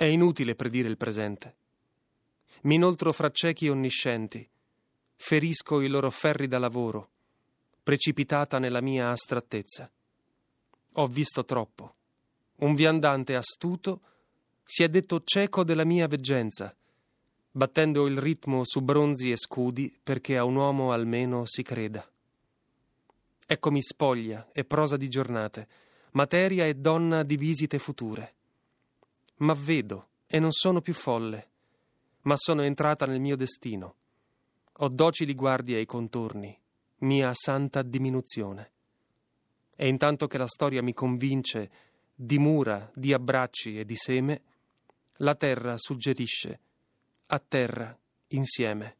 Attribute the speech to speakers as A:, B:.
A: È inutile predire il presente. Mi inoltro fra ciechi onniscienti, ferisco i loro ferri da lavoro, precipitata nella mia astrattezza. Ho visto troppo. Un viandante astuto si è detto cieco della mia veggenza, battendo il ritmo su bronzi e scudi perché a un uomo almeno si creda. Eccomi spoglia e prosa di giornate, materia e donna di visite future. Ma vedo e non sono più folle, ma sono entrata nel mio destino. Ho docili guardie ai contorni, mia santa diminuzione. E intanto che la storia mi convince di mura, di abbracci e di seme, la terra suggerisce a terra insieme.